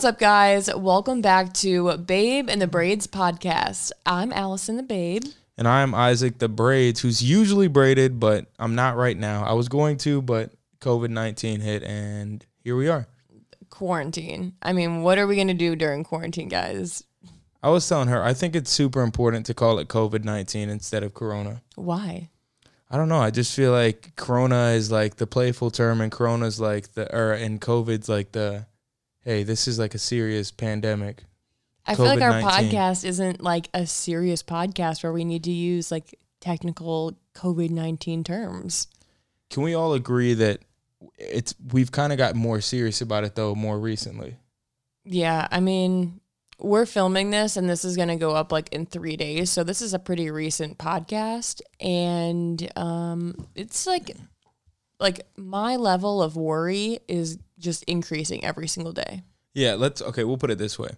What's up, guys? Welcome back to Babe and the Braids podcast. I'm Allison the Babe. And I'm Isaac the Braids, who's usually braided, but I'm not right now. I was going to, but COVID 19 hit, and here we are. Quarantine. I mean, what are we going to do during quarantine, guys? I was telling her, I think it's super important to call it COVID 19 instead of Corona. Why? I don't know. I just feel like Corona is like the playful term, and Corona's like the, or, and COVID's like the, hey, this is like a serious pandemic. I feel like our COVID-19. podcast isn't like a serious podcast where we need to use like technical COVID 19 terms. Can we all agree that it's we've kind of got more serious about it though more recently? Yeah, I mean, we're filming this and this is going to go up like in 3 days. So this is a pretty recent podcast and um it's like like my level of worry is just increasing every single day. Yeah, let's okay, we'll put it this way.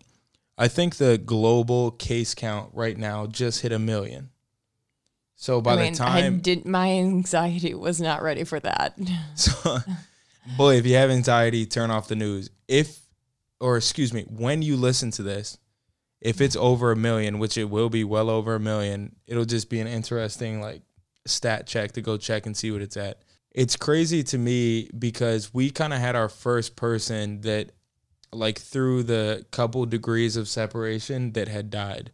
I think the global case count right now just hit a million. So by I mean, the I did my anxiety was not ready for that. so, boy, if you have anxiety, turn off the news. If or excuse me, when you listen to this, if it's over a million, which it will be well over a million, it'll just be an interesting like stat check to go check and see what it's at. It's crazy to me because we kind of had our first person that like through the couple degrees of separation that had died.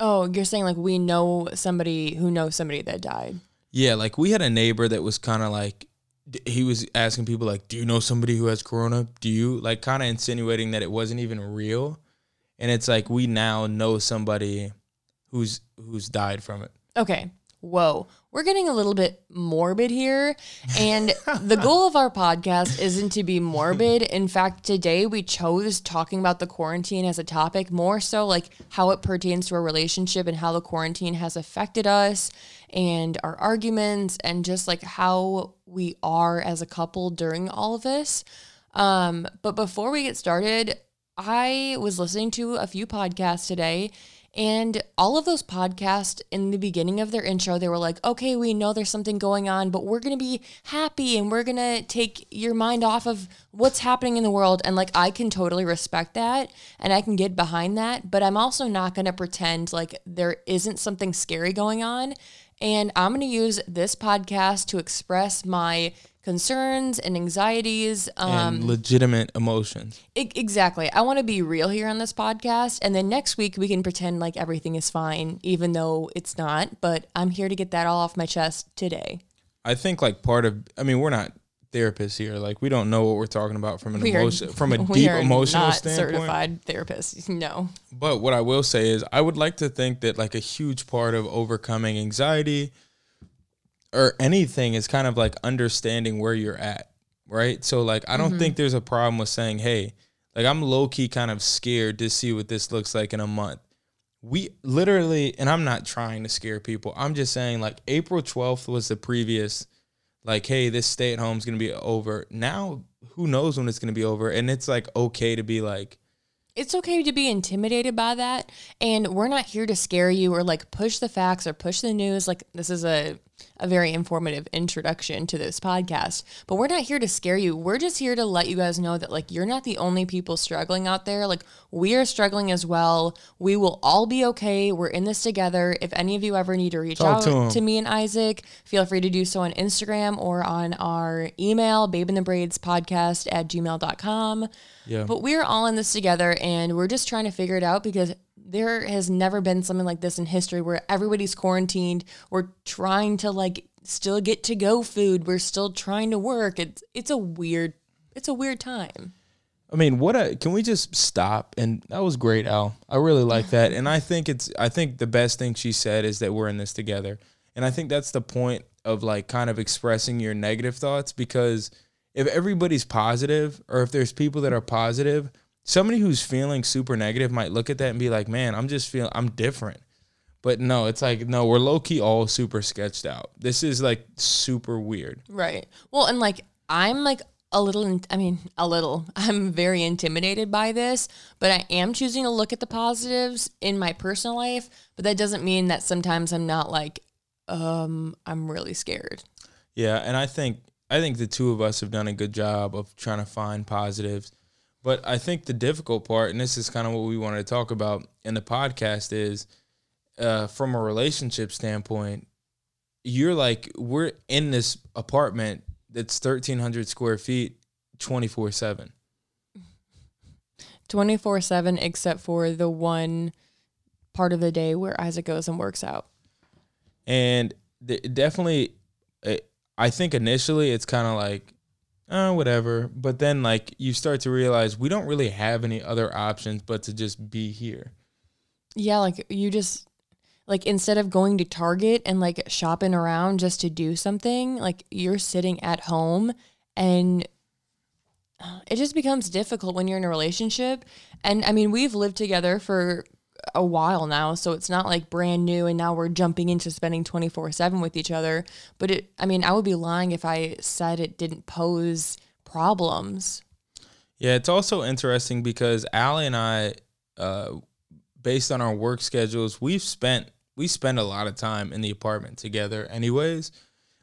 Oh, you're saying like we know somebody who knows somebody that died. Yeah, like we had a neighbor that was kind of like he was asking people like, "Do you know somebody who has corona? Do you?" like kind of insinuating that it wasn't even real. And it's like we now know somebody who's who's died from it. Okay. Whoa. We're getting a little bit morbid here. And the goal of our podcast isn't to be morbid. In fact, today we chose talking about the quarantine as a topic, more so like how it pertains to our relationship and how the quarantine has affected us and our arguments and just like how we are as a couple during all of this. Um, but before we get started, I was listening to a few podcasts today, and all of those podcasts in the beginning of their intro, they were like, okay, we know there's something going on, but we're going to be happy and we're going to take your mind off of what's happening in the world. And like, I can totally respect that and I can get behind that, but I'm also not going to pretend like there isn't something scary going on. And I'm going to use this podcast to express my concerns and anxieties. Um, and legitimate emotions. E- exactly. I want to be real here on this podcast. And then next week, we can pretend like everything is fine, even though it's not. But I'm here to get that all off my chest today. I think like part of I mean, we're not therapists here. Like we don't know what we're talking about from an We are- emotion from a deep are emotional not standpoint. certified therapists. No. But what I will say is, I would like to think that like a huge part of overcoming anxiety or anything is kind of like understanding where you're at, right? So like, I don't think mm-hmm. there's a problem with saying, hey, like I'm low key kind of scared to see what this looks like in a month. We literally, and I'm not trying to scare people. I'm just saying like April 12th was the previous, like, hey, this stay at home is gonna be over. Now, who knows when it's gonna be over? And it's like okay to be like, It's okay to be intimidated by that. And we're not here to scare you or like push the facts or push the news. Like, this is a, a very informative introduction to this podcast. But we're not here to scare you. We're just here to let you guys know that, like, you're not the only people struggling out there. Like, we are struggling as well. We will all be okay. We're in this together. If any of you ever need to reach Talk out to to me and Isaac, feel free to do so on Instagram or on our email, babe in the braids podcast at gmail.com. yeah. But we're all in this together and we're just trying to figure it out because there has never been something like this in history where everybody's quarantined. We're trying to like still get to go food. We're still trying to work. It's it's a weird it's a weird time. I mean, what a can we just stop? And that was great, Al. I really like that. And I think it's I think the best thing she said is that we're in this together. And I think that's the point of like kind of expressing your negative thoughts because if everybody's positive or if there's people that are positive, somebody who's feeling super negative might look at that and be like, "Man, I'm just feeling I'm different." But no, it's like no, we're low key all super sketched out. This is like super weird. Right. Well, and like I'm like a little in- I mean, a little. I'm very intimidated by this, but I am choosing to look at the positives in my personal life, but that doesn't mean that sometimes I'm not like um I'm really scared. Yeah, and I think I think the two of us have done a good job of trying to find positives. But I think the difficult part, and this is kind of what we wanted to talk about in the podcast, is uh, from a relationship standpoint, you're like, we're in this apartment that's 1,300 square feet 24 7. 24 7, except for the one part of the day where Isaac goes and works out. And th- definitely, it, I think initially it's kind of like, oh, whatever. But then, like, you start to realize we don't really have any other options but to just be here. Yeah, like you just like instead of going to Target and like shopping around just to do something, like you're sitting at home and uh, it just becomes difficult when you're in a relationship. And I mean, we've lived together for a while now, so it's not like brand new and now we're jumping into spending 24/7 with each other, but it I mean, I would be lying if I said it didn't pose problems. Yeah, it's also interesting because Allie and I uh based on our work schedules, we've spent we spend a lot of time in the apartment together anyways,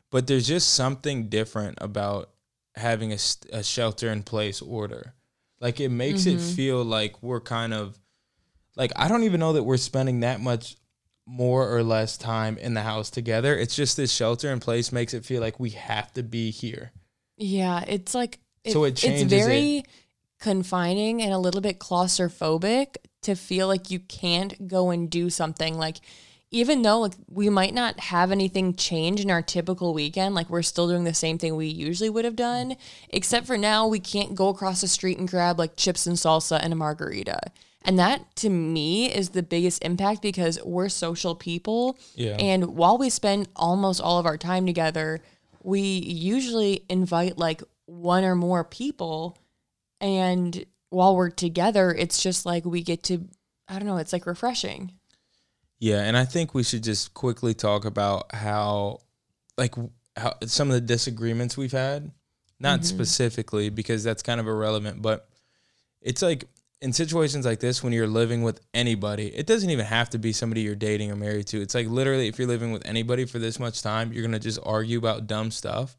but there's just something different about having a, a shelter in place order. Like it makes mm-hmm. it feel like we're kind of like I don't even know that we're spending that much more or less time in the house together. It's just this shelter in place makes it feel like we have to be here. Yeah, it's like it, so it changes. It's very it. confining and a little bit claustrophobic to feel like you can't go and do something like even though like we might not have anything change in our typical weekend, like we're still doing the same thing we usually would have done, except for now we can't go across the street and grab like chips and salsa and a margarita. And that to me is the biggest impact because we're social people. Yeah. And while we spend almost all of our time together, we usually invite like one or more people. And while we're together, it's just like we get to, I don't know, it's like refreshing. Yeah, and I think we should just quickly talk about how, like, how some of the disagreements we've had. Not mm-hmm. specifically because that's kind of irrelevant, but it's like in situations like this when you're living with anybody, it doesn't even have to be somebody you're dating or married to. It's like literally if you're living with anybody for this much time, you're gonna just argue about dumb stuff.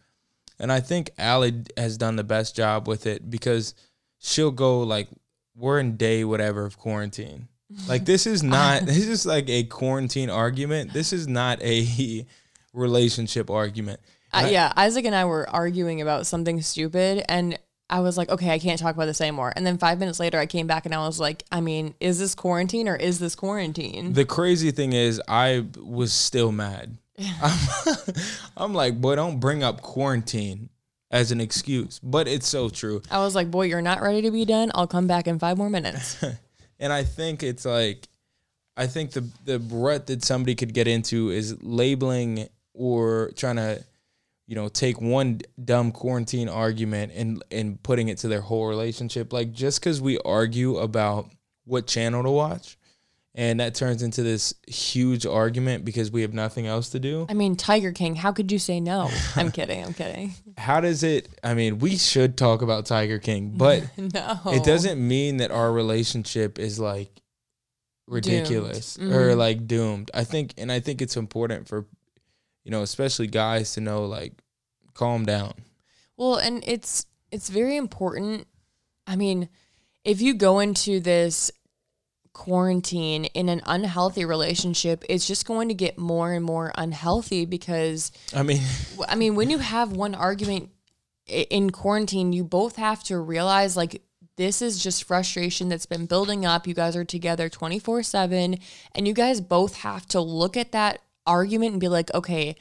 And I think Allie has done the best job with it because she'll go like, "We're in day whatever of quarantine." Like this is not this is like a quarantine argument. This is not a relationship argument. Uh, yeah, Isaac and I were arguing about something stupid and I was like, okay, I can't talk about this anymore. And then five minutes later, I came back and I was like, I mean, is this quarantine or is this quarantine? The crazy thing is, I was still mad. I'm, I'm like, boy, don't bring up quarantine as an excuse, but it's so true. I was like, boy, you're not ready to be done. I'll come back in five more minutes. And I think it's like, I think the the rut that somebody could get into is labeling or trying to, you know, take one dumb quarantine argument and and putting it to their whole relationship. Like just because we argue about what channel to watch, and that turns into this huge argument because we have nothing else to do. I mean, Tiger King, how could you say no? I'm kidding. I'm kidding. How does it? I mean, we should talk about Tiger King, but no. it doesn't mean that our relationship is like ridiculous mm-hmm. or like doomed. I think, and I think it's important for, you know, especially guys to know like, calm down. Well, and it's it's very important. I mean, if you go into this quarantine in an unhealthy relationship, it's just going to get more and more unhealthy because I mean I mean when you have one argument in quarantine, you both have to realize like this is just frustration that's been building up. You guys are together 24/7 and you guys both have to look at that argument and be like, "Okay,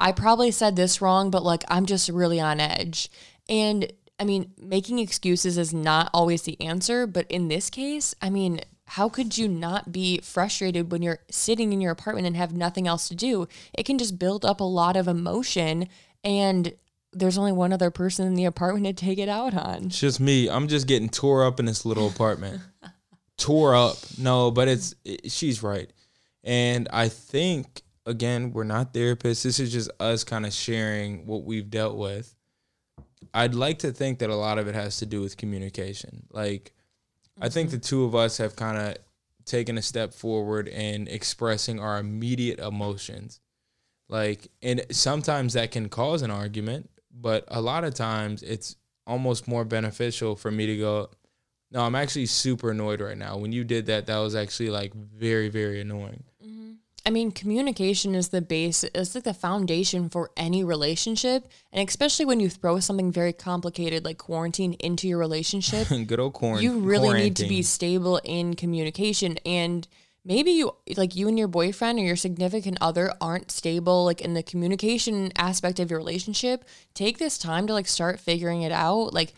I probably said this wrong, but like I'm just really on edge." And I mean, making excuses is not always the answer, but in this case, I mean, how could you not be frustrated when you're sitting in your apartment and have nothing else to do? It can just build up a lot of emotion and there's only one other person in the apartment to take it out on. It's just me. I'm just getting tore up in this little apartment. tore up. No, but it's it, she's right. And I think again, we're not therapists. This is just us kind of sharing what we've dealt with. I'd like to think that a lot of it has to do with communication. Like I think the two of us have kind of taken a step forward in expressing our immediate emotions. Like, and sometimes that can cause an argument, but a lot of times it's almost more beneficial for me to go, No, I'm actually super annoyed right now. When you did that, that was actually like very, very annoying. I mean, communication is the base, it's like the foundation for any relationship. And especially when you throw something very complicated like quarantine into your relationship, Good old quarantine. you really need to be stable in communication. And maybe you, like you and your boyfriend or your significant other aren't stable, like in the communication aspect of your relationship. Take this time to like start figuring it out. Like,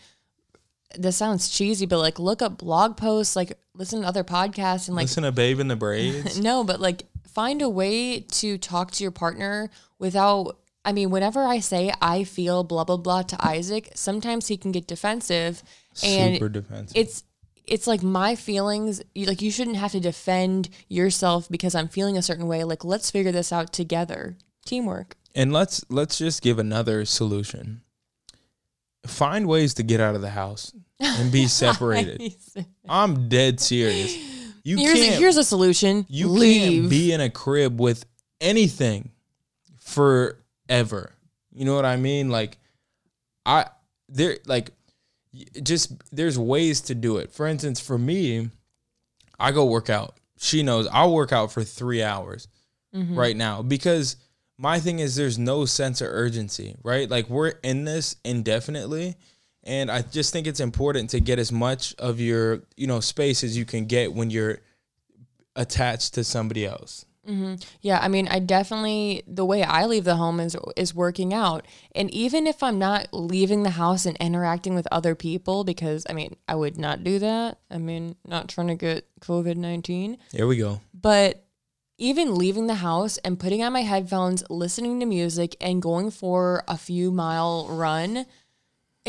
this sounds cheesy, but like look up blog posts, like listen to other podcasts and like Listen to Babe in the Braids. no, but like find a way to talk to your partner without. I mean, whenever I say I feel blah blah blah to Isaac, sometimes he can get defensive, and super defensive. it's it's like my feelings. you- Like you shouldn't have to defend yourself because I'm feeling a certain way. Like let's figure this out together. Teamwork. and let's let's just give another solution. Find ways to get out of the house and be separated. I'm dead serious. You Here's a, can't here's a solution. you Leave. can't be in a crib with anything forever. You know what I mean? Like I there like just there's ways to do it. For instance, for me, I go work out. She knows I'll work out for 3 hours mm-hmm. right now because my thing is there's no sense of urgency, right? Like we're in this indefinitely and I just think it's important to get as much of your, you know, space as you can get when you're attached to somebody else. Mm-hmm. Yeah, I mean, I definitely the way I leave the home is is working out. And even if I'm not leaving the house and interacting with other people because I mean, I would not do that. I mean, not trying to get COVID-19, Here we go. but even leaving the house and putting on my headphones, listening to music and going for a few mile run,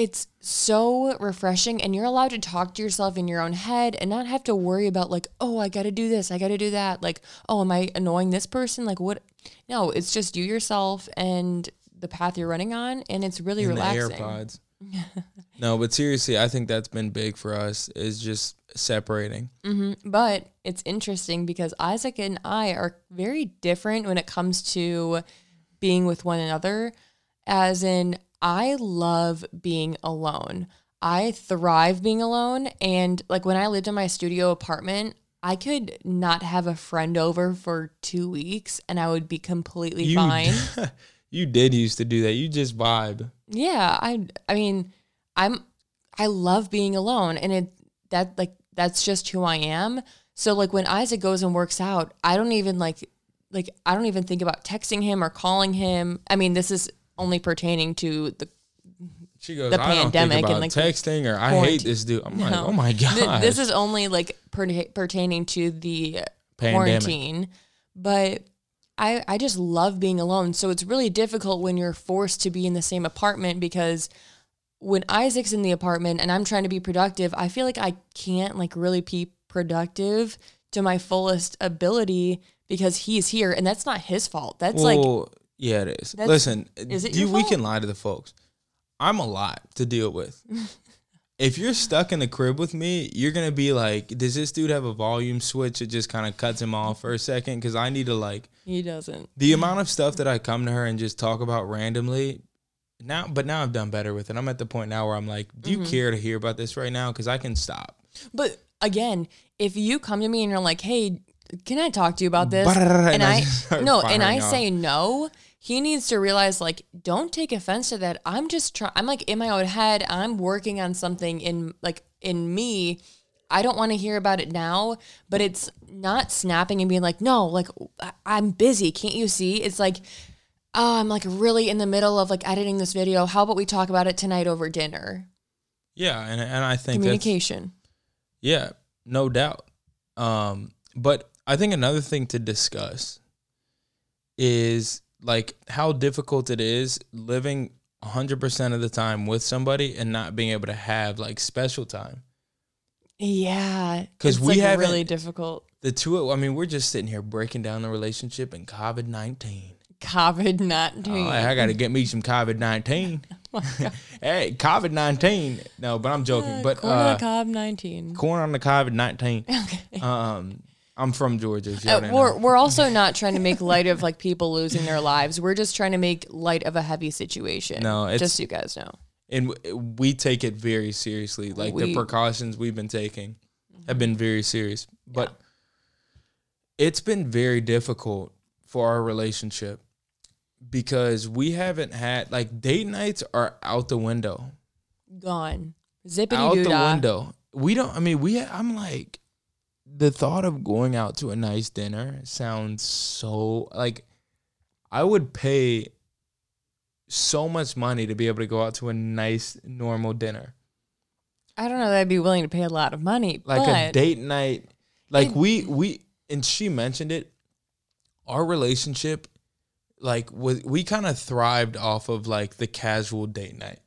it's so refreshing and you're allowed to talk to yourself in your own head and not have to worry about like oh i gotta do this i gotta do that like oh am i annoying this person like what no it's just you yourself and the path you're running on and it's really And relaxing the AirPods. no, but seriously, I think that's been big for us is just separating. Mm-hmm, but it's interesting because isaac and i are very different when it comes to being with one another as in i love being alone. I thrive being alone. And like when i lived in my studio apartment i could not have a friend over for two weeks and i would be completely You fine. you did used to do that. You just vibe. yeah i i mean i'm i love being alone and it that like that's just who i am. So like when isaac goes and works out i don't even like like i don't even think about texting him or calling him. I mean this is only pertaining to the She goes, The I don't pandemic and, like, texting or I hate this dude. I'm like, oh my god. Th- this is only like per- pertaining to the Pandemic. quarantine but I, I just love being alone so it's really difficult when you're forced to be in the same apartment because when isaac's in the apartment and i'm trying to be productive i feel like i can't like really be productive to my fullest ability because he's here and that's not his fault that's like well, yeah, it is. That's- Listen, is it you, your we fault? can lie to the folks. I'm a lot to deal with. if you're stuck in the crib with me, you're gonna be like, does this dude have a volume switch? It just kind of cuts him off for a second because I need to like he doesn't the amount of stuff that I come to her and just talk about randomly. Now, but now I've done better with it. I'm at the point now where I'm like, do you Mm-hmm. care to hear about this right now? Because I can stop. But again, if you come to me and you're like, "Hey, can I talk to you about this?" And I no, and I say no, he needs to realize like, don't take offense to that. I'm just trying. I'm like in my own head. I'm working on something in like in me. I don't want to hear about it now, but it's not snapping and being like, no, like I'm busy. Can't you see? It's like, oh, I'm like really in the middle of like editing this video. How about we talk about it tonight over dinner? Yeah, and and I think that's Communication. Yeah, no doubt. Um, but I think another thing to discuss is like how difficult it is living 100% of the time with somebody and not being able to have like special time. Yeah. Cuz we like, haven't- really difficult. The two, I mean, we're just sitting here breaking down the relationship and COVID 19. COVID nineteen. Oh, I got to get me some COVID 19. hey, COVID 19. No, but I'm joking. But Corn uh, Cob nineteen. corn on the COVID 19. Um, I'm from Georgia. Uh, we're we're also not trying to make light of like people losing their lives. We're just trying to make light of a heavy situation. No, it's- just so you guys know. and w- we take it very seriously. Like the precautions we've been taking have been very serious, but it's been very difficult for our relationship because we haven't had like date nights are out the window Gone. Zippity out the window. We don't. I mean, we. I'm like, the thought of going out to a nice dinner sounds so like. I would pay so much money to be able to go out to a nice normal dinner, I don't know that I'd be willing to pay a lot of money. like a date night. Like It- we we and she mentioned it. Our relationship, like was we kind of thrived off of like the casual date night.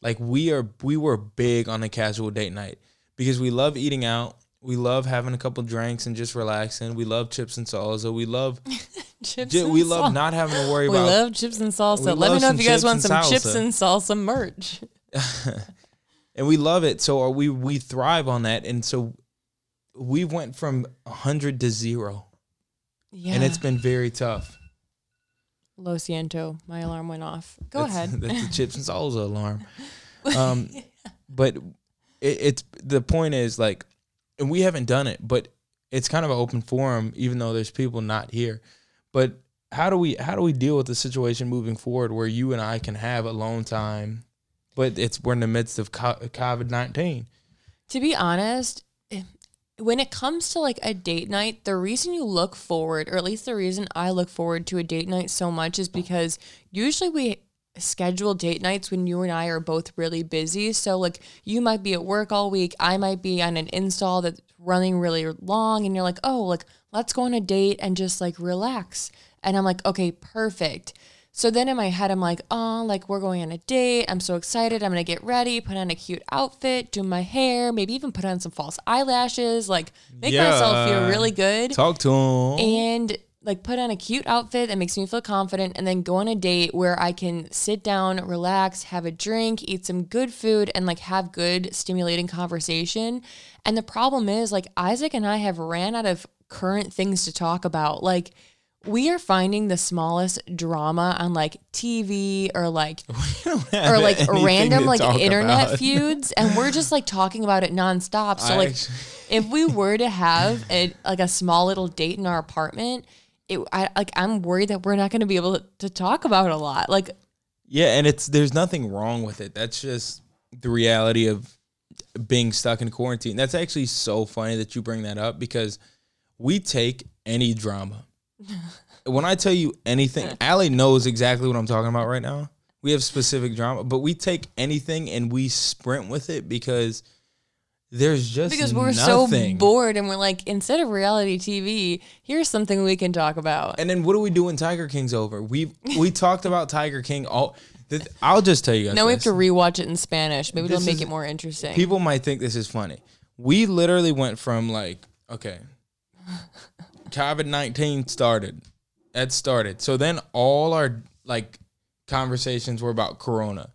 Like we are we were big on a casual date night because we love eating out. We love having a couple drinks and just relaxing. We love chips and salsa. We love chips and we love salsa. not having to worry We about love chips and salsa. Let me know if you guys want some chips and salsa merch. and we love it. So are we we thrive on that. And so we went from hundred to zero, Yeah. and it's been very tough. Lo siento. My alarm went off. Go That's- ahead. That's the chips and salsa alarm. Um, but it, it's the point is like, and we haven't done it, but it's kind of an open forum, even though there's people not here. But how do we how do we deal with the situation moving forward where you and I can have alone time, but it's we're in the midst of COVID nineteen. To be honest, when it comes to like a date night, the reason you look forward, or at least the reason I look forward to a date night so much, is because usually we schedule date nights when you and I are both really busy. So, like, you might be at work all week, I might be on an install that's running really long, and you're like, oh, like, let's go on a date and just like relax. And I'm like, okay, perfect. So then in my head, I'm like, oh, like we're going on a date. I'm so excited. I'm going to get ready, put on a cute outfit, do my hair, maybe even put on some false eyelashes, like make myself feel really good. Talk to him. And like put on a cute outfit that makes me feel confident and then go on a date where I can sit down, relax, have a drink, eat some good food and like have good stimulating conversation. And the problem is like Isaac and I have ran out of current things to talk about. Like we are finding the smallest drama on like TV or like or like random like internet feuds and we're just like talking about it nonstop. So I like actually- if we were to have a like a small little date in our apartment, it I like I'm worried that we're not going to be able to talk about a lot. Like Yeah, and it's there's nothing wrong with it. That's just the reality of being stuck in quarantine. That's actually so funny that you bring that up because we take any drama. when I tell you anything, Allie knows exactly what I'm talking about right now. We have specific drama, but we take anything and we sprint with it because there's just because we're so bored and we're like instead of reality TV, here's something we can talk about. And then what do we do when Tiger King's over? We we talked about Tiger King all. th- I'll just tell you guys. now we have this. to rewatch it in Spanish. Maybe it'll make is- it more interesting. people might think this is funny. We literally went from like, okay, COVID nineteen started. That started. So then all our like conversations were about Corona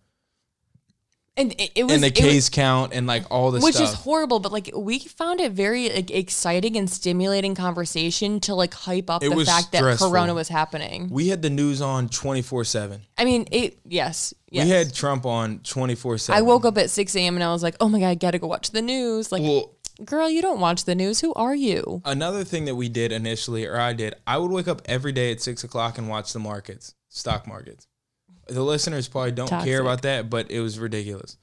and it, it was and the it was- case count and like all this which stuff. is horrible but like we found it very like, exciting and stimulating conversation to like hype up It the fact that corona was happening we had the news on twenty four seven. i mean it yes yes We had Trump on twenty four seven. i woke up at 6 a.m and i was like oh my god i gotta go watch the news like Well, girl you don't watch the news who are you another thing that we did initially, or I did, I would wake up every day at six o'clock and watch the markets, stock markets. The listeners probably don't Toxic. care about that, but it was ridiculous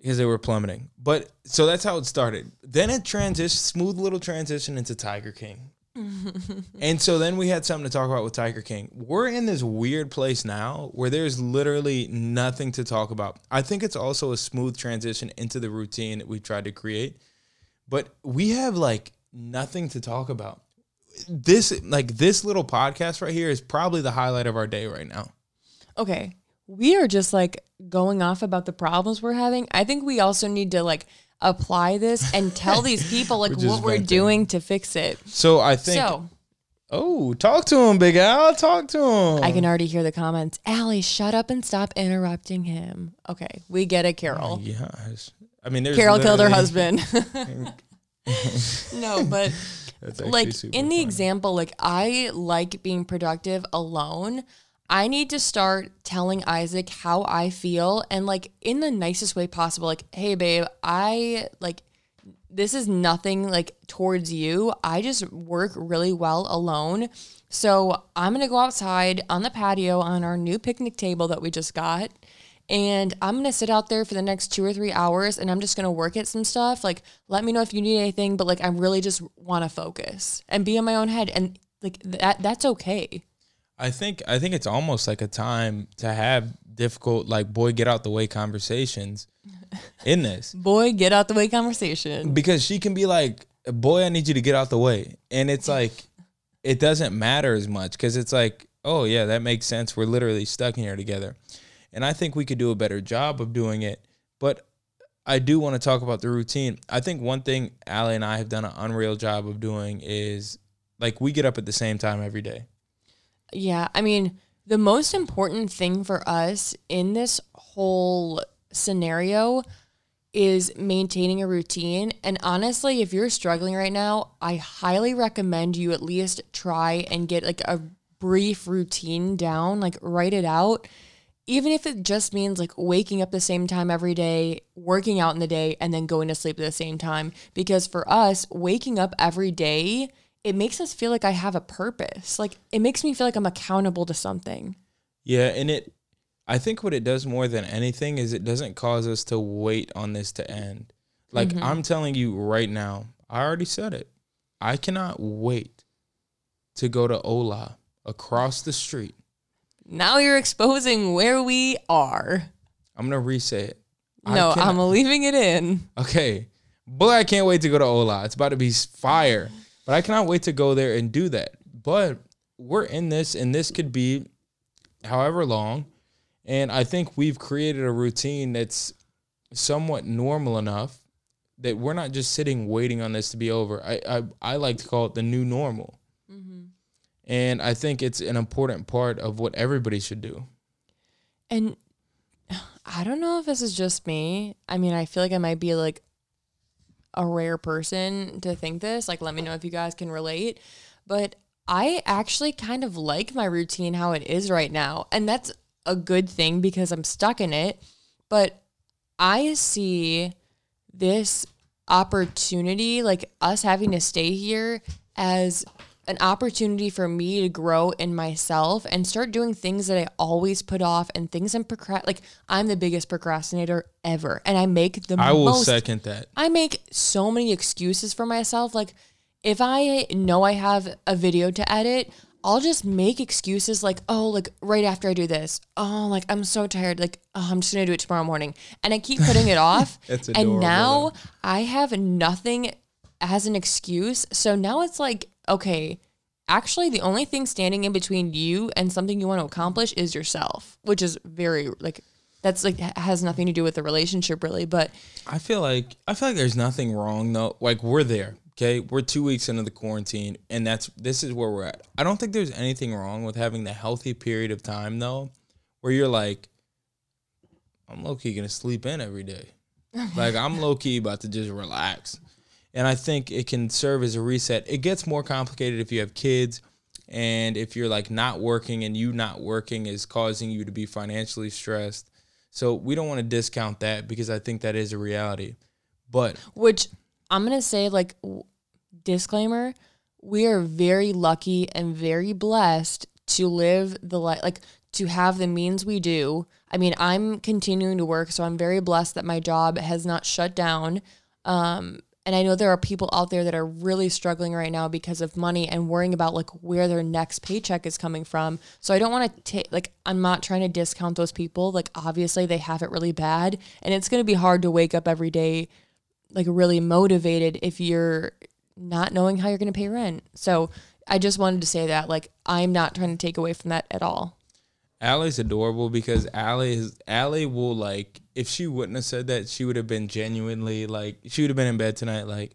because they were plummeting. But so that's how it started. Then it transitioned, smooth little transition into Tiger King. and so then we had something to talk about with Tiger King. We're in this weird place now where there's literally nothing to talk about. I think it's also a smooth transition into the routine that we tried to create but we have like nothing to talk about. This like this little podcast right here is probably the highlight of our day right now. Okay we are just like going off about the problems we're having i think we also need to like apply this and tell these people like We're what we're venting. doing to fix it So I think so oh, talk to him, Big Al. Talk to him. I can already hear the comments. Allie, shut up and stop interrupting him. Okay, we get it, Carol. Uh, yes. I mean, there's Carol killed her husband. no, but like in the funny. example, like I like being productive alone. I need to start telling Isaac how I feel and like in the nicest way possible. Like, hey, babe, I like this is nothing like towards you. I just work really well alone. So I'm going to go outside on the patio on our new picnic table that we just got. And I'm going to sit out there for the next two or three hours and I'm just going to work at some stuff. Like, let me know if you need anything, but like, I really just want to focus and be in my own head. And like, that that's okay. I think I think it's almost like a time to have difficult like boy get out the way conversations in this. Boy, get out the way conversation. Because she can be like, "Boy, I need you to get out the way." And it's like it doesn't matter as much cuz it's like, "Oh yeah, that makes sense. We're literally stuck in here together." And I think we could do a better job of doing it. But I do want to talk about the routine. I think one thing Allie and I have done an unreal job of doing is like we get up at the same time every day. Yeah, I mean, the most important thing for us in this whole scenario is maintaining a routine. And honestly, if you're struggling right now, I highly recommend you at least try and get like a brief routine down, like write it out. Even if it just means like waking up the same time every day, working out in the day, and then going to sleep at the same time. Because for us, waking up every day it makes us feel like I have a purpose. Like it makes me feel like I'm accountable to something. Yeah, and it I think what it does more than anything is it doesn't cause us to wait on this to end. Like mm-hmm. I'm telling you right now, I already said it. I cannot wait to go to Ola across the street. Now you're exposing where we are. I'm gonna re-say it. No, I'm leaving it in. Okay. Boy, I can't wait to go to Ola. It's about to be fire. But I cannot wait to go there and do that. But we're in this, and this could be however long. And I think we've created a routine that's somewhat normal enough that we're not just sitting waiting on this to be over. I I, I like to call it the new normal. Mm-hmm. And I think it's an important part of what everybody should do. And I don't know if this is just me. I mean, I feel like I might be like a rare person to think this. Like, let me know if you guys can relate. But I actually kind of like my routine how it is right now. And that's a good thing because I'm stuck in it. But I see this opportunity, like us having to stay here, as an opportunity for me to grow in myself and start doing things that I always put off and things I'm procrast like I'm the biggest procrastinator ever and I make the I will most, second that. I make so many excuses for myself like if I know I have a video to edit, I'll just make excuses like, oh, like right after I do this, oh, like I'm so tired, like oh, I'm just gonna do it tomorrow morning, and I keep putting it off. and now I have nothing as an excuse. So now it's like okay, actually the only thing standing in between you and something you want to accomplish is yourself, which is very like that's like has nothing to do with the relationship really, but I feel like I feel like there's nothing wrong though. Like we're there. Okay, we're two weeks into the quarantine, and that's this is where we're at. I don't think there's anything wrong with having the healthy period of time though, where you're like, I'm low key gonna sleep in every day. like I'm low key about to just relax. And I think it can serve as a reset. It gets more complicated if you have kids and if you're like not working and you not working is causing you to be financially stressed. So we don't want to discount that because I think that is a reality. But which I'm going to say like disclaimer, we are very lucky and very blessed to live the life like to have the means we do. I mean, I'm continuing to work, so I'm very blessed that my job has not shut down. Um, and I know there are people out there that are really struggling right now because of money and worrying about like where their next paycheck is coming from. So I don't want to take like I'm not trying to discount those people. Like obviously they have it really bad and it's going to be hard to wake up every day like really motivated if you're not knowing how you're going to pay rent. So I just wanted to say that like I'm not trying to take away from that at all. Allie's adorable because Allie is Allie will like if she wouldn't have said that, she would have been genuinely like she would have been in bed tonight. Like,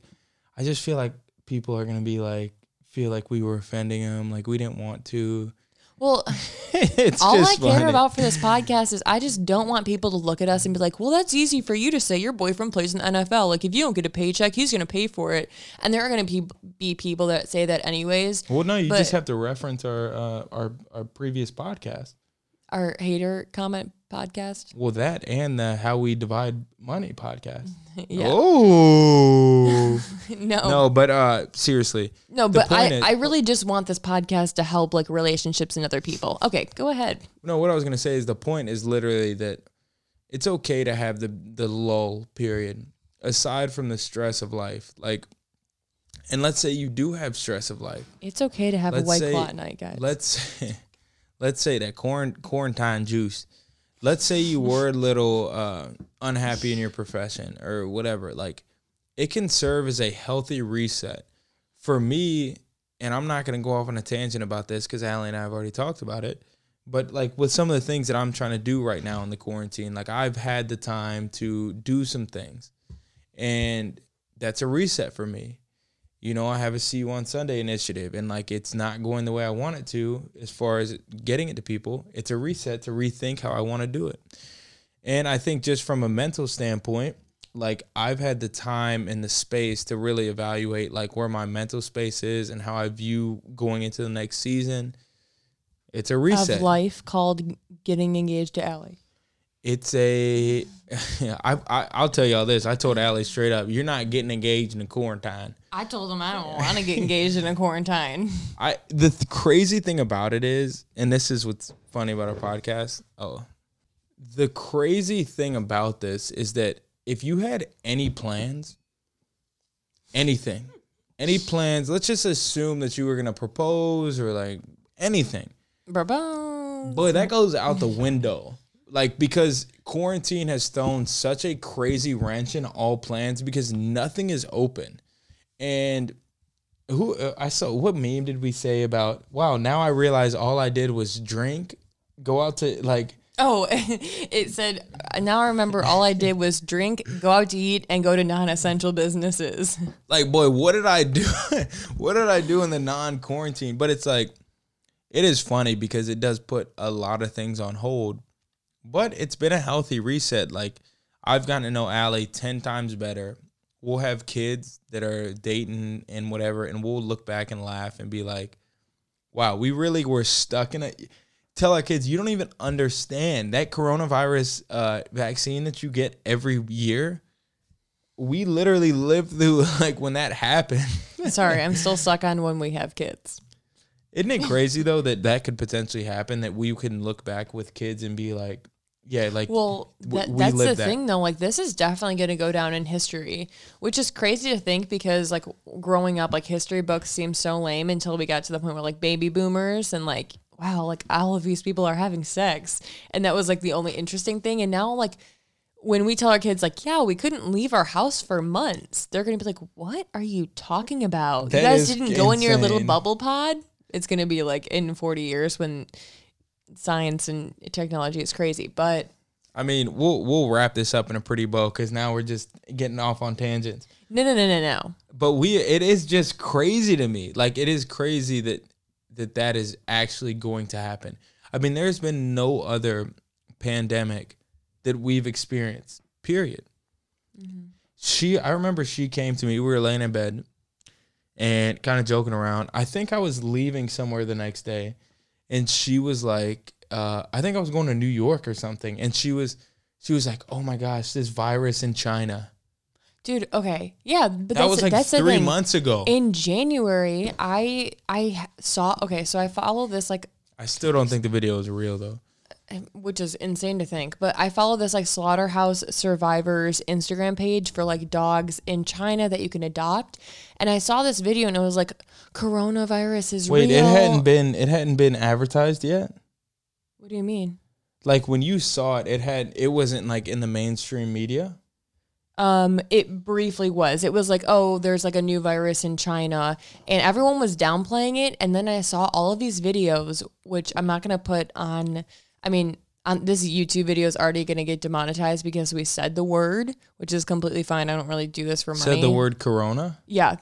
I just feel like people are gonna be like feel like we were offending them, like we didn't want to. Well, it's all I care funny. about for this podcast is I just don't want people to look at us and be like, "Well, that's easy for you to say. Your boyfriend plays in the NFL. Like, if you don't get a paycheck, he's going to pay for it." And there are going to be, be people that say that anyways. Well, no, you but, just have to reference our uh, our our previous podcast. Our hater comment podcast. Well, that and the How We Divide Money podcast. Yeah. Oh No. no, but uh, seriously, No, but I, is- I really just want this podcast to help like relationships and other people. Okay, go ahead. No, what I was gonna say is the point is literally that it's okay to have the the lull period aside from the stress of life. Like, and let's say you do have stress of life. It's okay to have Let's a white say- claw at night, guys. Let's let's say that quarant- quarantine juice. Let's say you were a little uh, unhappy in your profession or whatever. Like, it can serve as a healthy reset for me. And I'm not gonna go off on a tangent about this because Allie and I have already talked about it. But like with some of the things that I'm trying to do right now in the quarantine, like I've had the time to do some things, and that's a reset for me you know, I have a See You on Sunday initiative and like it's not going the way I want it to as far as getting it to people. It's a reset to rethink how I want to do it. And I think just from a mental standpoint, like I've had the time and the space to really evaluate like where my mental space is and how I view going into the next season. It's a reset. of life called getting engaged to Allie. It's a I, I I'll tell y'all this. I told Allie straight up, you're not getting engaged in a quarantine. I told him I don't want to get engaged in a quarantine. I the th- crazy thing about it is, and this is what's funny about our podcast. Oh, the crazy thing about this is that if you had any plans, anything, any plans, let's just assume that you were gonna propose or like anything, Bye-bye. boy, that goes out the window. Like because quarantine has thrown such a crazy wrench in all plans because nothing is open, and who uh, I saw what meme did we say about wow now I realize all I did was drink, go out to like Oh, it said, now I remember all I did was drink, go out to eat, and go to non essential businesses. like boy what did I do? What did I do in the non quarantine but it's like it is funny because it does put a lot of things on hold but it's been a healthy reset. Like I've gotten to know Allie 10 times better. We'll have kids that are dating and whatever and we'll look back and laugh and be like wow we really were stuck in a tell our kids you don't even understand that coronavirus uh, vaccine that you get every year. We literally lived through like when that happened. Sorry, I'm still stuck on when we have kids. Isn't it crazy though that that could potentially happen that we can look back with kids and be like yeah like Well, that, we that's the that. thing, though. Like, this is definitely going to go down in history, which is crazy to think because, like, growing up, like, history books seemed so lame until we got to the point where, like, baby boomers and, like, wow, like, all of these people are having sex. And that was, like, the only interesting thing. And now, like, when we tell our kids, like, yeah, we couldn't leave our house for months, they're going to be like, what are you talking about? That you guys didn't go in your little bubble pod? It's going to be like in 40 years when science and technology is crazy. But I mean we'll we'll wrap this up in a pretty bow because now we're just getting off on tangents no, no, no, no, no. but we it is just crazy to me like it is crazy that that that is actually going to happen i mean there's been no other pandemic that we've experienced period mm-hmm. she i remember she came to me we were laying in bed and kind of joking around i think i was leaving somewhere the next day and she was like uh, i think i was going to new york or something and she was she was like oh my gosh this virus in china. Dude, okay. Yeah, but that that's, was like that's three months ago. In January, I I saw okay, so I follow this like i still don't think the video is real though which is insane to think, but I follow this like slaughterhouse survivors Instagram page for like dogs in China that you can adopt. And I saw this video and it was like coronavirus is really wait real. it hadn't been it hadn't been advertised yet What do you mean? like when you saw it it had it wasn't like in the mainstream media Um, it briefly was. It was like, oh, there's like a new virus in China, and everyone was downplaying it. And then I saw all of these videos, which I'm not gonna put on. I mean, on this YouTube video is already gonna get demonetized because we said the word, which is completely fine. I don't really do this for money. said the word corona Yeah.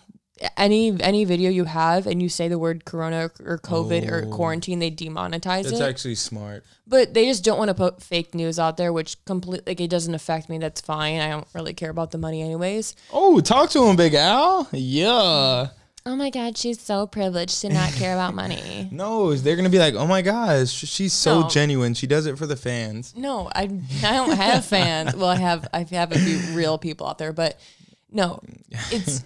Any any video you have and you say the word corona or COVID or oh. quarantine, they demonetize Oh. that's it. actually smart But they just don't want to put fake news out there, which completely like it doesn't affect me. That's fine. I don't really care about the money anyways. oh talk to him big al yeah Oh my God, she's so privileged to not care about money. No, they're gonna be like, oh my gosh, she's so No. genuine. She does it for the fans. No, I I don't have fans. Well, I have I have a few real people out there, but no, it's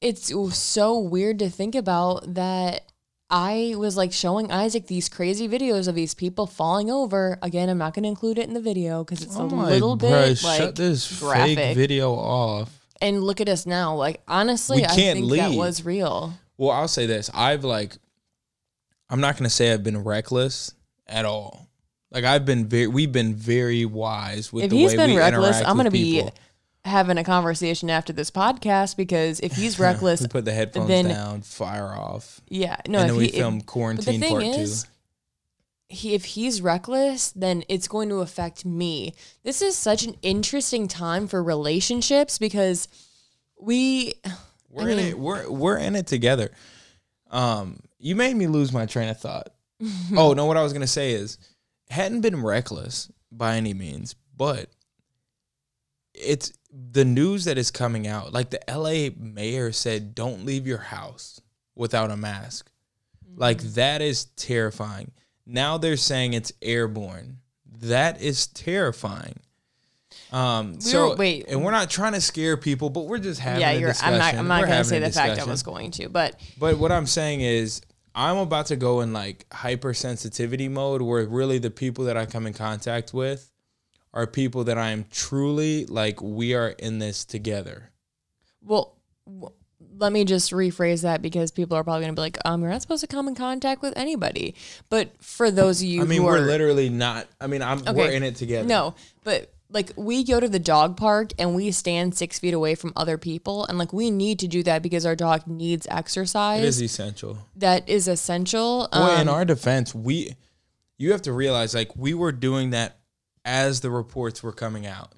it's so weird to think about that. I was like showing Isaac these crazy videos of these people falling over. Again, I'm not going to include it in the video because it's a Oh little bit bruh, like shut this graphic. fake video off. And look at us now. Like honestly, I can't think that was real. Well, I'll say this: I've like, I'm not gonna say I've been reckless at all. Like I've been very, we've been very wise with If the he's way been we reckless, interact I'm going to be people. having a conversation after this podcast because if he's reckless, we put the headphones then- down, fire off, yeah, no, and if then we he, film quarantine part is, he, if he's reckless, then it's going to affect me. This is such an interesting time for relationships because we we're in it. We're we're in it together. Um, you made me lose my train of thought. oh no, what I was gonna say is, hadn't been reckless by any means, but it's the news that is coming out. Like the LA mayor said, don't leave your house without a mask. Like that is terrifying. Now they're saying it's airborne. That is terrifying. Um, so were- wait. and we're not trying to scare people, but we're just having Yeah, you're. I'm not. I'm not going to say the fact I was going to, but But what I'm saying is, I'm about to go in like hypersensitivity mode where really the people that I come in contact with are people that I am truly like, we are in this together. well, let me just rephrase that because people are probably going to be like, um, you're not supposed to come in contact with anybody. But for those of you I mean, we're are literally not, I mean, I'm, okay, we're in it together. No, but like we go to the dog park and we stand six feet away from other people, and like we need to do that because our dog needs exercise. It is essential. that is essential. Well, in Um, our defense, we, you have to realize like we were doing that as the reports were coming out.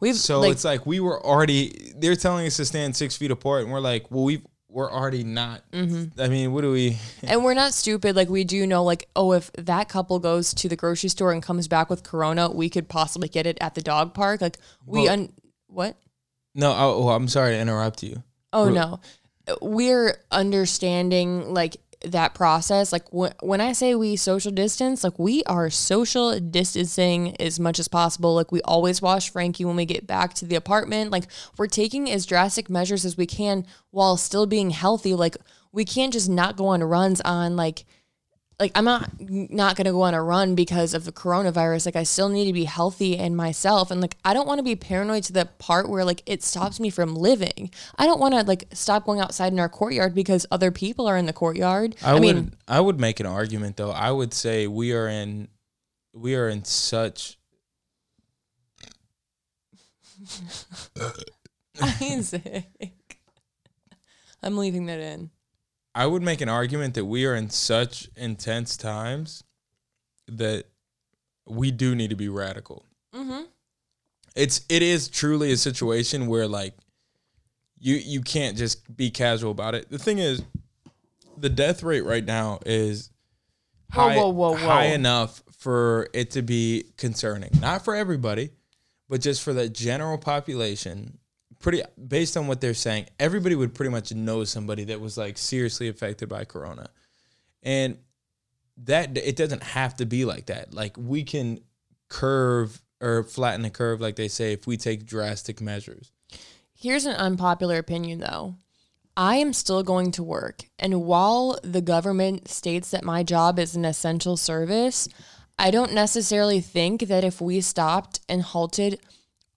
we've So like, it's like we were already they're telling us to stand six feet apart, and we're like, well, we we're already not. Mm-hmm. I mean, what do we? and we're not stupid. Like we do know, like oh, if that couple goes to the grocery store and comes back with corona, we could possibly get it at the dog park. Like we Well- un what? No, oh, oh, I'm sorry to interrupt you. Oh no, we're understanding like that process. Like wh- when I say we social distance, like we are social distancing as much as possible. Like we always wash Frankie when we get back to the apartment. Like we're taking as drastic measures as we can while still being healthy. Like we can't just not go on runs on like like I'm not not gonna go on a run because of the coronavirus. Like I still need to be healthy and myself, and like I don't want to be paranoid to the part where like it stops me from living. I don't want to like stop going outside in our courtyard because other people are in the courtyard. I, I, would mean, I would make an argument though. I would say we are in we are in such Isaac, I'm leaving that in. I would make an argument that we are in such intense times that we do need to be radical. Mm-hmm. It's it is truly a situation where like you you can't just be casual about it. The thing is, the death rate right now is Whoa, high, whoa, whoa, high enough for it to be concerning. Not for everybody, but just for the general population. Pretty based on what they're saying, everybody would pretty much know somebody that was like seriously affected by corona. And that it doesn't have to be like that. Like we can curve or flatten the curve like they say if we take drastic measures. Here's an unpopular opinion though. I am still going to work. And while the government states that my job is an essential service, I don't necessarily think that if we stopped and halted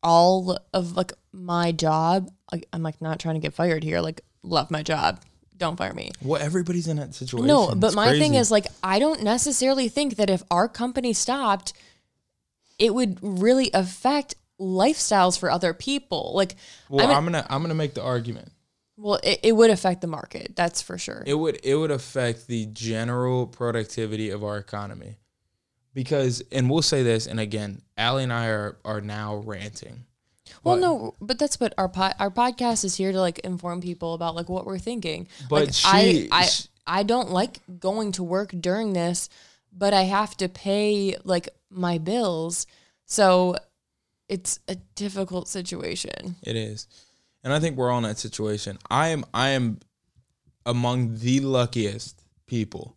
all of like my job, like I'm like not trying to get fired here, like love my job. Don't fire me. Well, everybody's in that situation. No, but It's my thing is like I don't necessarily think that if our company stopped, it would really affect lifestyles for other people. Like well, I mean- I'm gonna I'm gonna make the argument. well, it, it would affect the market, that's for sure. It would it would affect the general productivity of our economy. Because and we'll say this, and again, Allie and I are are now ranting. well, but- no, but that's what our po- our podcast is here to like inform people about like what we're thinking. But like, she- I, I she- I don't like going to work during this, but I have to pay like my bills, so it's a difficult situation. It is. And I think we're all in that situation. I am I am among the luckiest people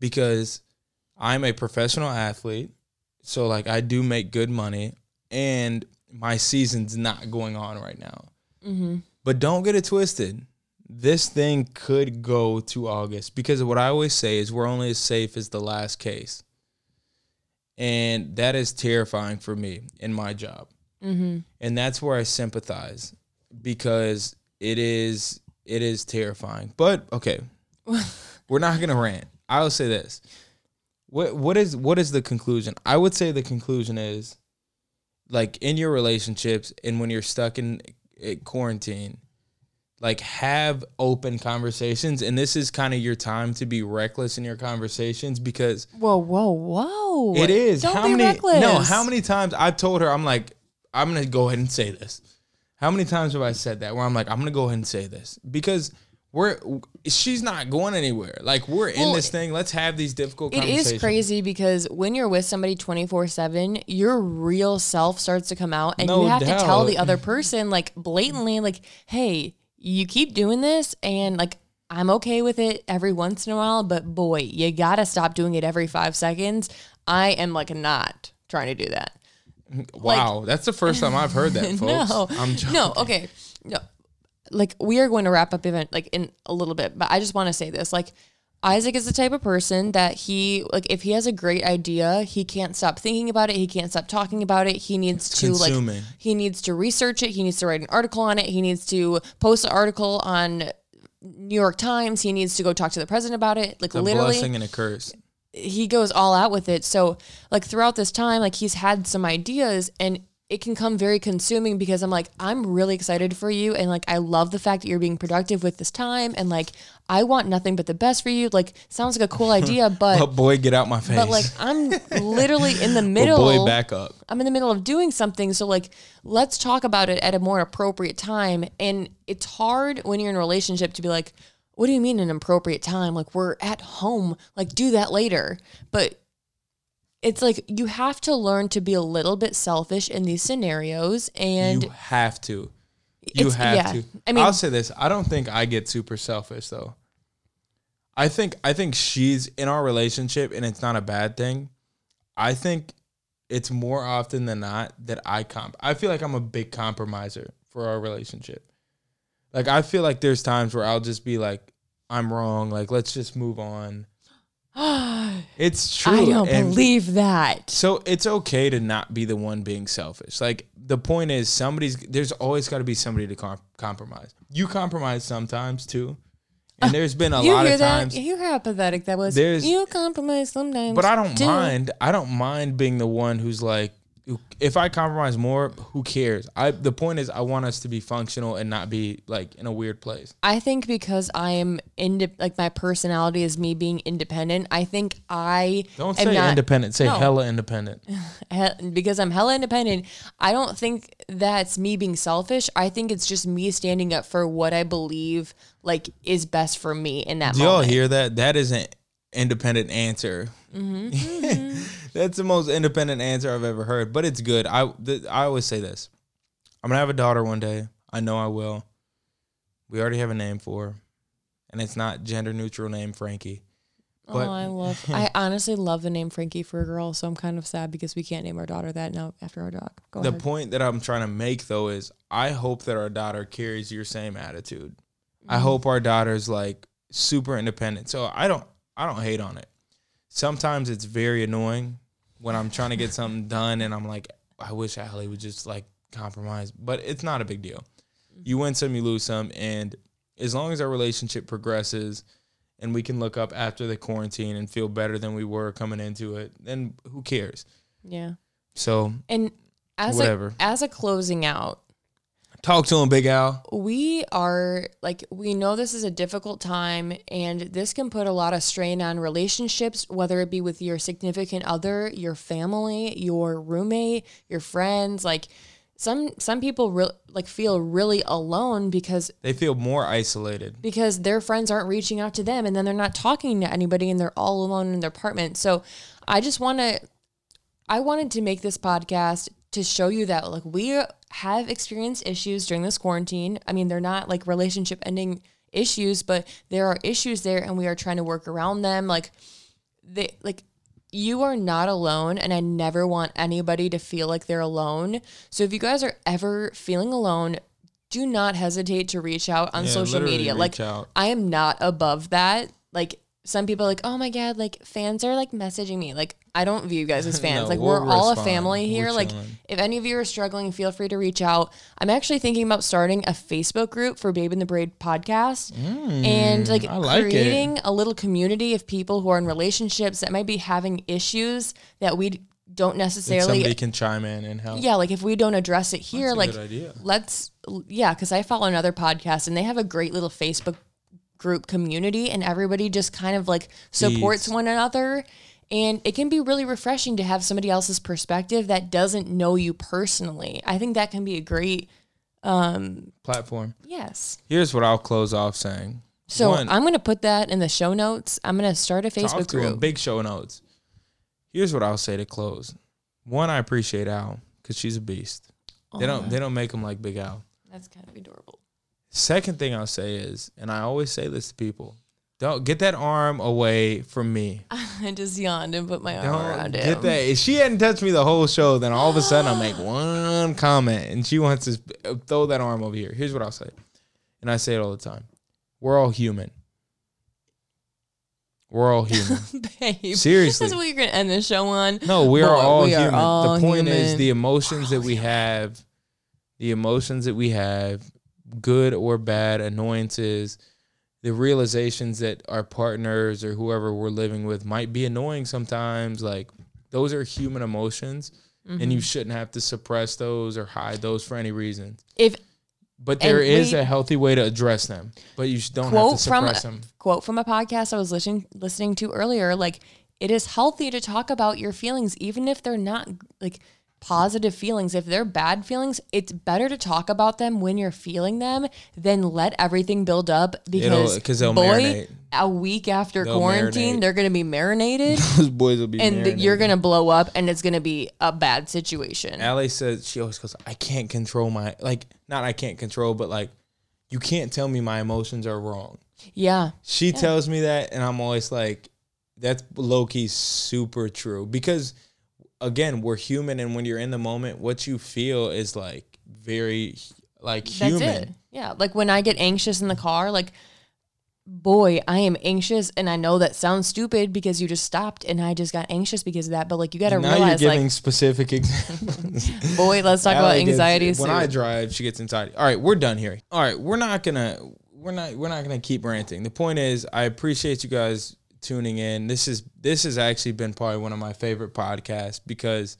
because I'm a professional athlete. So like I do make good money and my season's not going on right now. Mm-hmm. But don't get it twisted. This thing could go to August because what I always say is we're only as safe as the last case. And that is terrifying for me in my job. Mm-hmm. And that's where I sympathize because it is it is terrifying. But okay. we're not going to rant. I'll say this. What what is what is the conclusion? I would say the conclusion is like in your relationships and when you're stuck in, in quarantine, like have open conversations and this is kind of your time to be reckless in your conversations because Whoa, whoa, whoa! it is Don't how be many reckless. no how many times I've told her I'm like I'm gonna go ahead and say this. How many times have I said that where I'm like I'm gonna go ahead and say this because we're she's not going anywhere. Like we're in this thing. Let's have these difficult It is crazy because when you're with somebody 24 7, your real self starts to come out and No you have to tell the other person, like, blatantly, like, hey, you keep doing this and, like, I'm okay with it every once in a while, but boy, you gotta stop doing it every five seconds. I am, like, not trying to do that. Wow, that's the first time I've heard that, folks. No, I'm joking. no, okay, no. Like we are going to wrap up event like in a little bit, but I just want to say this: like Isaac is the type of person that he like if he has a great idea, he can't stop thinking about it. He can't stop talking about it. He needs to consuming. like he needs to research it. He needs to write an article on it. He needs to post an article on New York Times. He needs to go talk to the president about it. Like a literally, blessing and a curse. he goes all out with it. So like throughout this time, like he's had some ideas and it can come very consuming because I'm like, I'm really excited for you. And like, I love the fact that you're being productive with this time. And like, I want nothing but the best for you. Like, sounds like a cool idea, but, But boy, get out my face. but like, I'm literally in the But middle. boy, back up. I'm in the middle of doing something. So like, let's talk about it at a more appropriate time. And it's hard when you're in a relationship to be like, what do you mean an appropriate time? Like we're at home, like do that later. But it's like you have to learn to be a little bit selfish in these scenarios. And you have to. You have yeah. to. I mean- I'll say this. I don't think I get super selfish though. I think I think she's in our relationship and it's not a bad thing. I think it's more often than not that I comp I feel like I'm a big compromiser for our relationship. Like I feel like there's times where I'll just be like, I'm wrong, like let's just move on. It's true. I don't and- believe that. so it's okay to not be the one being selfish. Like the point is, somebody's there's always got to be somebody to com- compromise. You compromise sometimes too, and uh, there's been a You lot hear of that? times. You hear how pathetic that was. There's- you compromise sometimes. But I don't too. mind. I don't mind being the one who's like, if I compromise more, who cares? I the point is, I want us to be functional and not be like in a weird place. I think because I am inde- like my personality is me being independent. I think I Don't say not, independent. Say No. hella independent. because I'm hella independent. I don't think that's me being selfish. I think it's just me standing up for what I believe like is best for me in that Do y'all hear that? That is an independent answer. Mm-hmm. That's the most independent answer I've ever heard. But it's good. I th- I always say this. I'm gonna have a daughter one day. I know I will. We already have a name for her, and it's not gender neutral name Frankie. But oh, I love. I honestly love the name Frankie for a girl, so I'm kind of sad because we can't name our daughter that now after our dog. Go the ahead. point that I'm trying to make though is I hope that our daughter carries your same attitude. Mm-hmm. I hope our daughter's like super independent. So I don't I don't hate on it. Sometimes it's very annoying when I'm trying to get something done and I'm like, I wish Allie would just like compromise. But it's not a big deal. You win some, you lose some, and as long as our relationship progresses and we can look up after the quarantine and feel better than we were coming into it, then who cares? yeah. So And as Whatever. a as a closing out, talk to him, Big Al. we are like we know this is a difficult time and this can put a lot of strain on relationships whether it be with your significant other your family your roommate your friends like some some people re- like feel really alone because They feel more isolated. because their friends aren't reaching out to them and then they're not talking to anybody and they're all alone in their apartment. So I just want to I wanted to make this podcast to show you that like we have experienced issues during this quarantine. I mean, they're not like relationship ending issues, but there are issues there and we are trying to work around them. Like they like you are not alone and I never want anybody to feel like they're alone. So if you guys are ever feeling alone, do not hesitate to reach out on Yeah, social media. Like out. I am not above that. Like some people are like, "Oh my god, like fans are like messaging me." Like I don't view you guys as fans. No, like we'll we're all a family here. We're like chilling. if any of you are struggling, feel free to reach out. I'm actually thinking about starting a Facebook group for Babe in the Braid podcast and like, Mm, I like it. creating a little community of people who are in relationships that might be having issues that we don't necessarily somebody can chime in and help. yeah, like if we don't address it here, like let's yeah, because I follow another podcast and they have a great little Facebook group community and everybody just kind of like supports Feeds. one another. And it can be really refreshing to have somebody else's perspective that doesn't know you personally. I think that can be a great um, Platform. yes. Here's what I'll close off saying. So One, I'm gonna put that in the show notes. I'm gonna start a Facebook group. big show notes. Here's what I'll say to close. One, I appreciate Al because she's a beast. They don't they don't make them like Big Al. That's kind of adorable. Second thing I'll say is, and I always say this to people, don't get that arm away from me. I just yawned and put my arm Don't around get him. that. If she hadn't touched me the whole show, then all of a sudden I'll make one comment and she wants to uh, throw that arm over here. Here's what I'll say. And I say it all the time. We're all human. We're all human. Babe. Seriously. That's what you're gonna end the show on. No, we are all we are human. all the point is the emotions that we have, the emotions that we have, good or bad, annoyances, the realizations that our partners or whoever we're living with might be annoying sometimes. Like those are human emotions, and Mm-hmm. you shouldn't have to suppress those or hide those for any reason. If But there And is we- a healthy way to address them. But you don't have quote to from them. quote from a podcast I was listening listening to earlier, like it is healthy to talk about your feelings, even if they're not like positive feelings. If they're bad feelings, it's better to talk about them when you're feeling them than let everything build up because boy, marinate. a week after They'll quarantine, marinate. they're gonna be marinated Those boys will be and marinated. you're gonna blow up and it's gonna be a bad situation. Allie says she always goes, I can't control my like not I can't control, but like you can't tell me my emotions are wrong. Yeah. She tells me that and I'm always like, that's low key super true. Because again, we're human and when you're in the moment, what you feel is like very like That's human. it. Yeah. Like when I get anxious in the car, like, boy, I am anxious. And I know that sounds stupid because you just stopped and I just got anxious because of that. But like, you got to realize, you're giving like, specific examples. boy, let's talk about Allie gets- anxiety. When I drive, she gets anxiety. All right, we're done here. All right, we're not gonna we're not we're not gonna keep ranting. The point is, I appreciate you guys tuning in. This is this has actually been probably one of my favorite podcasts because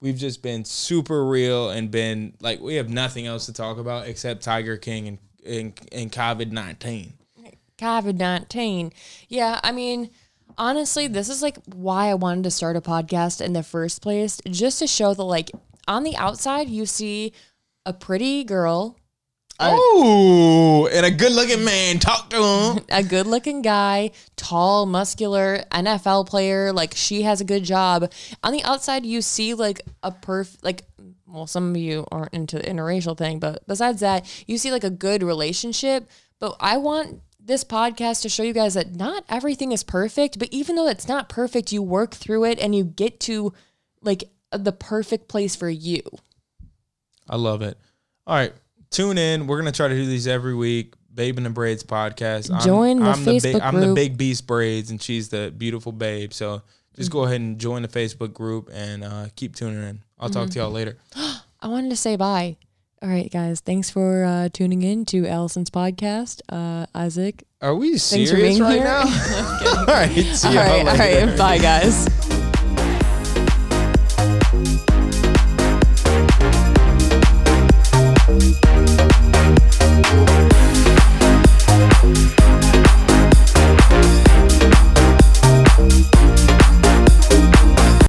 we've just been super real and been like we have nothing else to talk about except Tiger King and and, and COVID nineteen. COVID 19. Yeah. I mean, honestly, this is like why I wanted to start a podcast in the first place, just to show that, like, on the outside, you see a pretty girl, Oh, and a good looking man. Talk to him. a good looking guy, tall, muscular, NFL player. Like she has a good job. On the outside, you see like a perf, like, well, some of you aren't into the interracial thing, but besides that, you see like a good relationship. But I want this podcast to show you guys that not everything is perfect, but even though it's not perfect, you work through it and you get to like the perfect place for you. I love it. All right, tune in. We're gonna try to do these every week. Babe in the Braids podcast. I'm- Join the I'm the, big, Facebook I'm the big beast braids, and she's the beautiful babe. So just go ahead and join the Facebook group and uh, keep tuning in. I'll talk to y'all later. I wanted to say bye. All right, guys. Thanks for uh, tuning in to Allison's podcast. Uh, Isaac. Are we serious being right here. now? all right, see All right, later. right. Bye, guys.